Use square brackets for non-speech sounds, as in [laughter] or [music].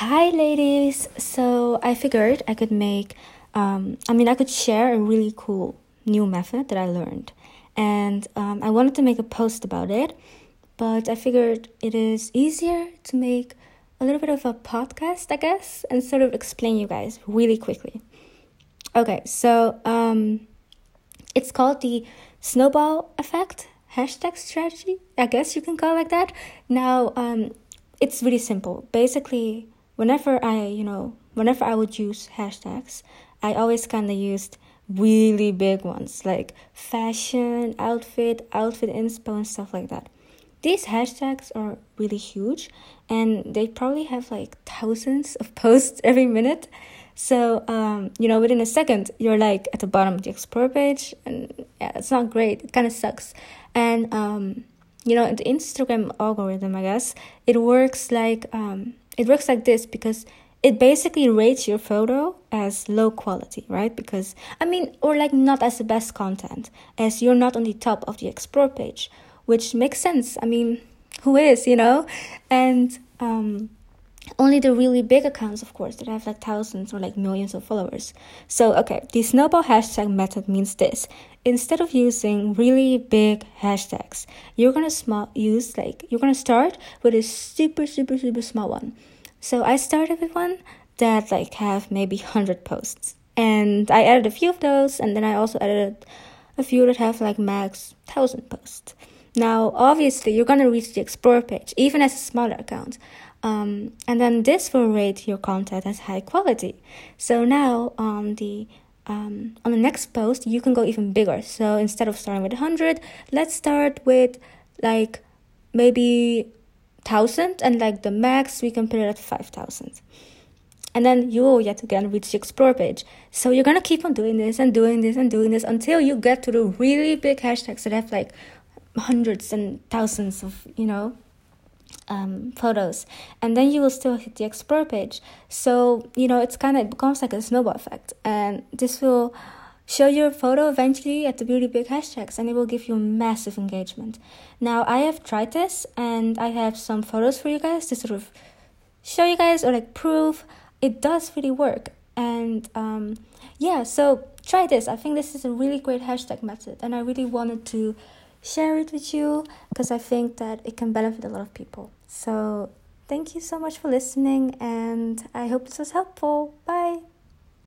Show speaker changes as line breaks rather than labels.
Hi, ladies. So I figured I could make, um, I mean, I could share a really cool new method that I learned. And um, I wanted to make a post about it, but I figured it is easier to make a little bit of a podcast, I guess, and sort of explain you guys really quickly. Okay, so um, it's called the snowball effect hashtag strategy. I guess you can call it like that. Now, um, it's really simple. Basically, whenever I, you know, whenever I would use hashtags, I always kind of used really big ones like fashion, outfit, outfit inspo, and stuff like that. These hashtags are really huge and they probably have like thousands of [laughs] posts every minute. So, um, you know, within a second, you're like at the bottom of the explore page, and yeah, it's not great. It kind of sucks. And, um, you know, the Instagram algorithm, I guess, it works like um, it works like this because it basically rates your photo as low quality, right? Because, I mean, or like not as the best content, as you're not on the top of the explore page, which makes sense. I mean, who is, you know? And um, only the really big accounts, of course, that have like thousands or like millions of followers. So, okay, the snowball hashtag method means this. Instead of using really big hashtags, you're gonna small use like you're gonna start with a super super super small one. So I started with one that like have maybe hundred posts, and I added a few of those, and then I also added a few that have like max thousand posts. Now, obviously, you're gonna reach the explore page even as a smaller account. Um, and then this will rate your content as high quality. So now on the um, on the next post, you can go even bigger. So instead of starting with 100, let's start with like maybe 1000 and like the max we can put it at 5000 and then you will yet again reach the explore page so you're gonna keep on doing this and doing this and doing this until you get to the really big hashtags that have like hundreds and thousands of you know um, photos. And then you will still hit the explore page. So you know it's kind of it becomes like a snowball effect. And this will show your photo eventually at the beauty big hashtags and it will give you massive engagement. Now i have tried this and i have some photos for you guys to sort of show you guys or like prove. It does really work. And um, yeah so try this. I think this is a really great hashtag method and i really wanted to share it with you because I think that it can benefit a lot of people. So, thank you so much for listening, and I hope this was helpful.